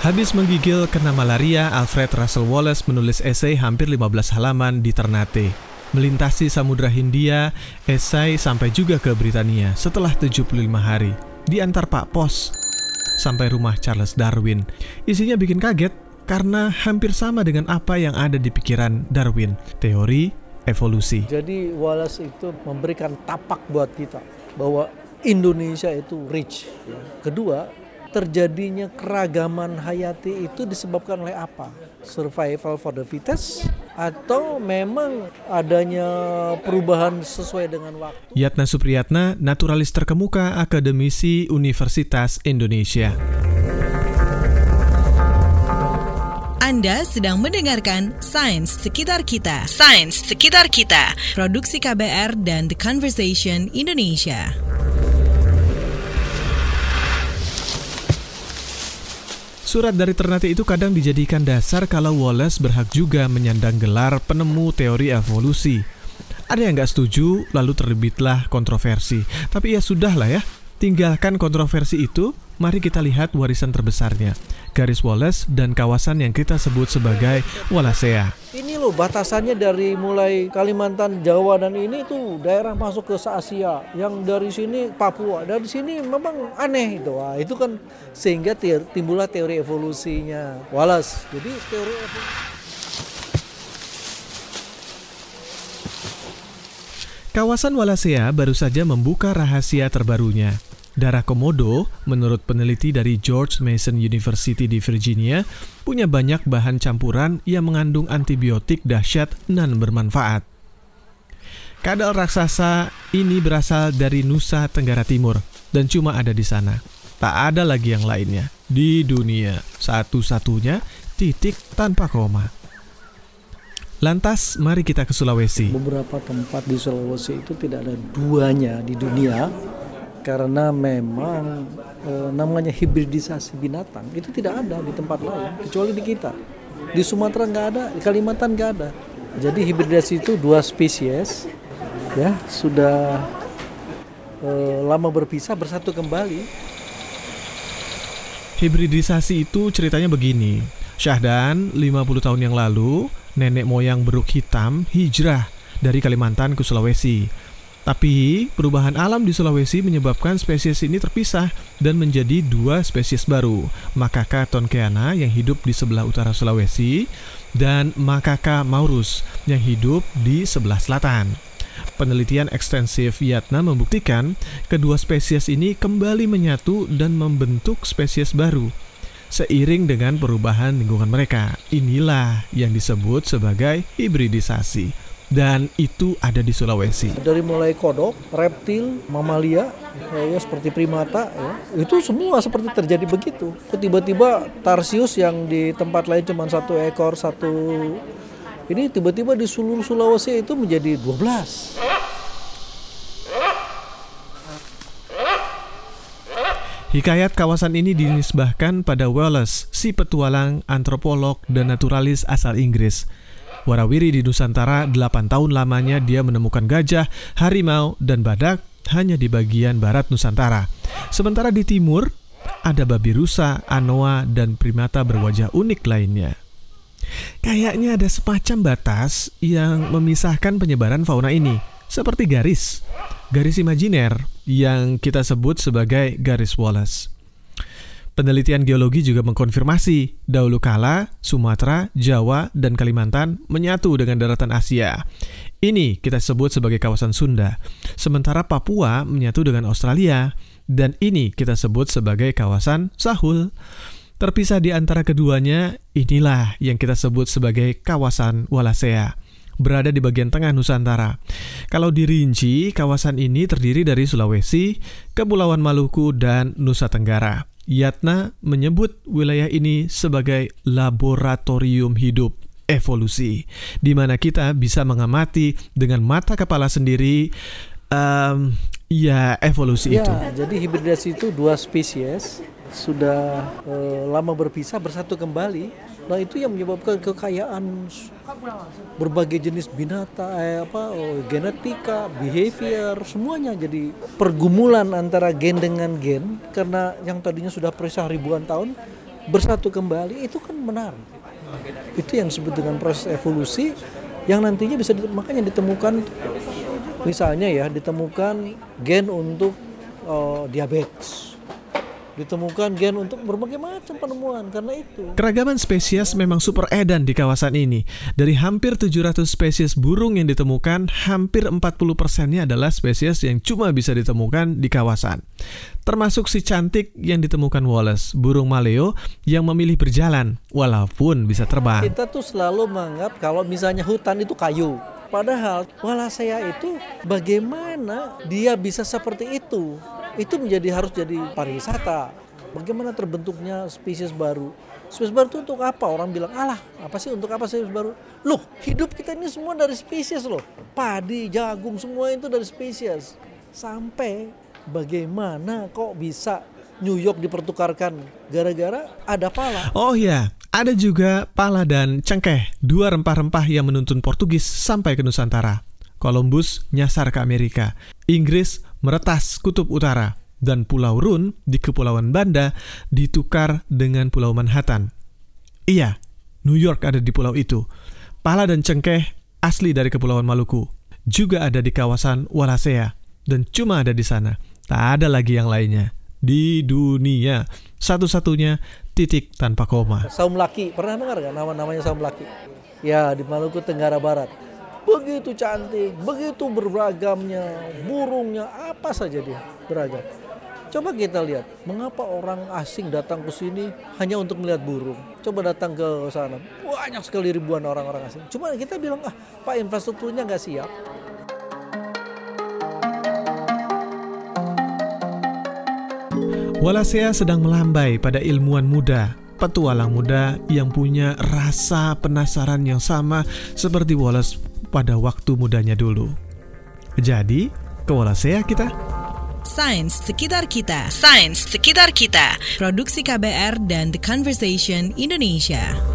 Habis menggigil kena malaria, Alfred Russel Wallace menulis esai hampir 15 halaman di Ternate. Melintasi Samudra Hindia, esai sampai juga ke Britania setelah 75 hari. Diantar Pak Pos sampai rumah Charles Darwin. Isinya bikin kaget karena hampir sama dengan apa yang ada di pikiran Darwin, teori evolusi. Jadi Wallace itu memberikan tapak buat kita bahwa Indonesia itu rich. Kedua, terjadinya keragaman hayati itu disebabkan oleh apa? Survival for the fittest atau memang adanya perubahan sesuai dengan waktu? Yatna Supriyatna, naturalis terkemuka akademisi Universitas Indonesia. Anda sedang mendengarkan Sains Sekitar Kita. Sains Sekitar Kita. Produksi KBR dan The Conversation Indonesia. Surat dari Ternate itu kadang dijadikan dasar kalau Wallace berhak juga menyandang gelar penemu teori evolusi. Ada yang nggak setuju, lalu terbitlah kontroversi. Tapi ya sudah lah ya, tinggalkan kontroversi itu, mari kita lihat warisan terbesarnya. Garis Wallace dan kawasan yang kita sebut sebagai Wallacea. Ini loh batasannya dari mulai Kalimantan, Jawa dan ini tuh daerah masuk ke Asia. Yang dari sini Papua, dari sini memang aneh itu. Wah, itu kan sehingga timbullah teori evolusinya Wallace. Jadi teori evolusi Kawasan Wallacea baru saja membuka rahasia terbarunya. Darah komodo, menurut peneliti dari George Mason University di Virginia, punya banyak bahan campuran yang mengandung antibiotik dahsyat dan bermanfaat. Kadal raksasa ini berasal dari Nusa Tenggara Timur dan cuma ada di sana. Tak ada lagi yang lainnya di dunia, satu-satunya titik tanpa koma. Lantas, mari kita ke Sulawesi. Beberapa tempat di Sulawesi itu tidak ada duanya di dunia karena memang e, namanya hibridisasi binatang itu tidak ada di tempat lain kecuali di kita. Di Sumatera nggak ada, di Kalimantan nggak ada. Jadi hibridasi itu dua spesies ya sudah e, lama berpisah bersatu kembali. Hibridisasi itu ceritanya begini. Syahdan 50 tahun yang lalu nenek moyang beruk hitam hijrah dari Kalimantan ke Sulawesi. Tapi perubahan alam di Sulawesi menyebabkan spesies ini terpisah dan menjadi dua spesies baru, Makaka tonkeana yang hidup di sebelah utara Sulawesi dan Makaka maurus yang hidup di sebelah selatan. Penelitian ekstensif Yatna membuktikan kedua spesies ini kembali menyatu dan membentuk spesies baru seiring dengan perubahan lingkungan mereka. Inilah yang disebut sebagai hibridisasi. Dan itu ada di Sulawesi. Dari mulai kodok, reptil, mamalia, ya, seperti primata, ya, itu semua seperti terjadi begitu. Tiba-tiba tarsius yang di tempat lain cuma satu ekor, satu ini tiba-tiba di seluruh Sulawesi itu menjadi 12. Hikayat kawasan ini dinisbahkan pada Wallace, si petualang, antropolog, dan naturalis asal Inggris. Warawiri di Nusantara 8 tahun lamanya dia menemukan gajah, harimau, dan badak hanya di bagian barat Nusantara. Sementara di timur, ada babi rusa, anoa, dan primata berwajah unik lainnya. Kayaknya ada semacam batas yang memisahkan penyebaran fauna ini, seperti garis garis imajiner yang kita sebut sebagai garis Wallace. Penelitian geologi juga mengkonfirmasi dahulu kala Sumatera, Jawa, dan Kalimantan menyatu dengan daratan Asia. Ini kita sebut sebagai kawasan Sunda. Sementara Papua menyatu dengan Australia dan ini kita sebut sebagai kawasan Sahul. Terpisah di antara keduanya, inilah yang kita sebut sebagai kawasan Wallacea berada di bagian tengah Nusantara. Kalau dirinci, kawasan ini terdiri dari Sulawesi, Kepulauan Maluku, dan Nusa Tenggara. Yatna menyebut wilayah ini sebagai laboratorium hidup evolusi, di mana kita bisa mengamati dengan mata kepala sendiri um, ya evolusi ya, itu. Jadi hibridasi itu dua spesies sudah uh, lama berpisah bersatu kembali. Nah itu yang menyebabkan kekayaan berbagai jenis binatang, eh, apa, oh, genetika, behavior, semuanya jadi pergumulan antara gen dengan gen. Karena yang tadinya sudah perisah ribuan tahun bersatu kembali itu kan menarik. Itu yang disebut dengan proses evolusi yang nantinya bisa makanya ditemukan misalnya ya ditemukan gen untuk uh, diabetes ditemukan gen untuk berbagai macam penemuan karena itu. Keragaman spesies memang super edan di kawasan ini. Dari hampir 700 spesies burung yang ditemukan, hampir 40 persennya adalah spesies yang cuma bisa ditemukan di kawasan. Termasuk si cantik yang ditemukan Wallace, burung maleo yang memilih berjalan walaupun bisa terbang. Kita tuh selalu menganggap kalau misalnya hutan itu kayu. Padahal Wallacea itu bagaimana dia bisa seperti itu? Itu menjadi harus jadi pariwisata. Bagaimana terbentuknya spesies baru? Spesies baru itu untuk apa? Orang bilang, alah, apa sih untuk apa spesies baru? Loh, hidup kita ini semua dari spesies loh. Padi, jagung, semua itu dari spesies. Sampai bagaimana kok bisa New York dipertukarkan gara-gara ada pala. Oh ya, ada juga pala dan cengkeh, dua rempah-rempah yang menuntun Portugis sampai ke Nusantara. Columbus nyasar ke Amerika. Inggris meretas kutub utara dan Pulau Run di Kepulauan Banda ditukar dengan Pulau Manhattan. Iya, New York ada di pulau itu. Pala dan cengkeh asli dari Kepulauan Maluku. Juga ada di kawasan Wallacea dan cuma ada di sana. Tak ada lagi yang lainnya. Di dunia, satu-satunya titik tanpa koma. Saum Laki, pernah dengar gak nama-namanya Saum Laki? Ya, di Maluku Tenggara Barat begitu cantik, begitu beragamnya, burungnya apa saja dia beragam. Coba kita lihat, mengapa orang asing datang ke sini hanya untuk melihat burung? Coba datang ke sana, banyak sekali ribuan orang-orang asing. Cuma kita bilang, ah Pak infrastrukturnya nggak siap. Walasea sedang melambai pada ilmuwan muda petualang muda yang punya rasa penasaran yang sama seperti Wallace pada waktu mudanya dulu. Jadi, ke Wallacea kita. Sains sekitar kita. Sains sekitar kita. Produksi KBR dan The Conversation Indonesia.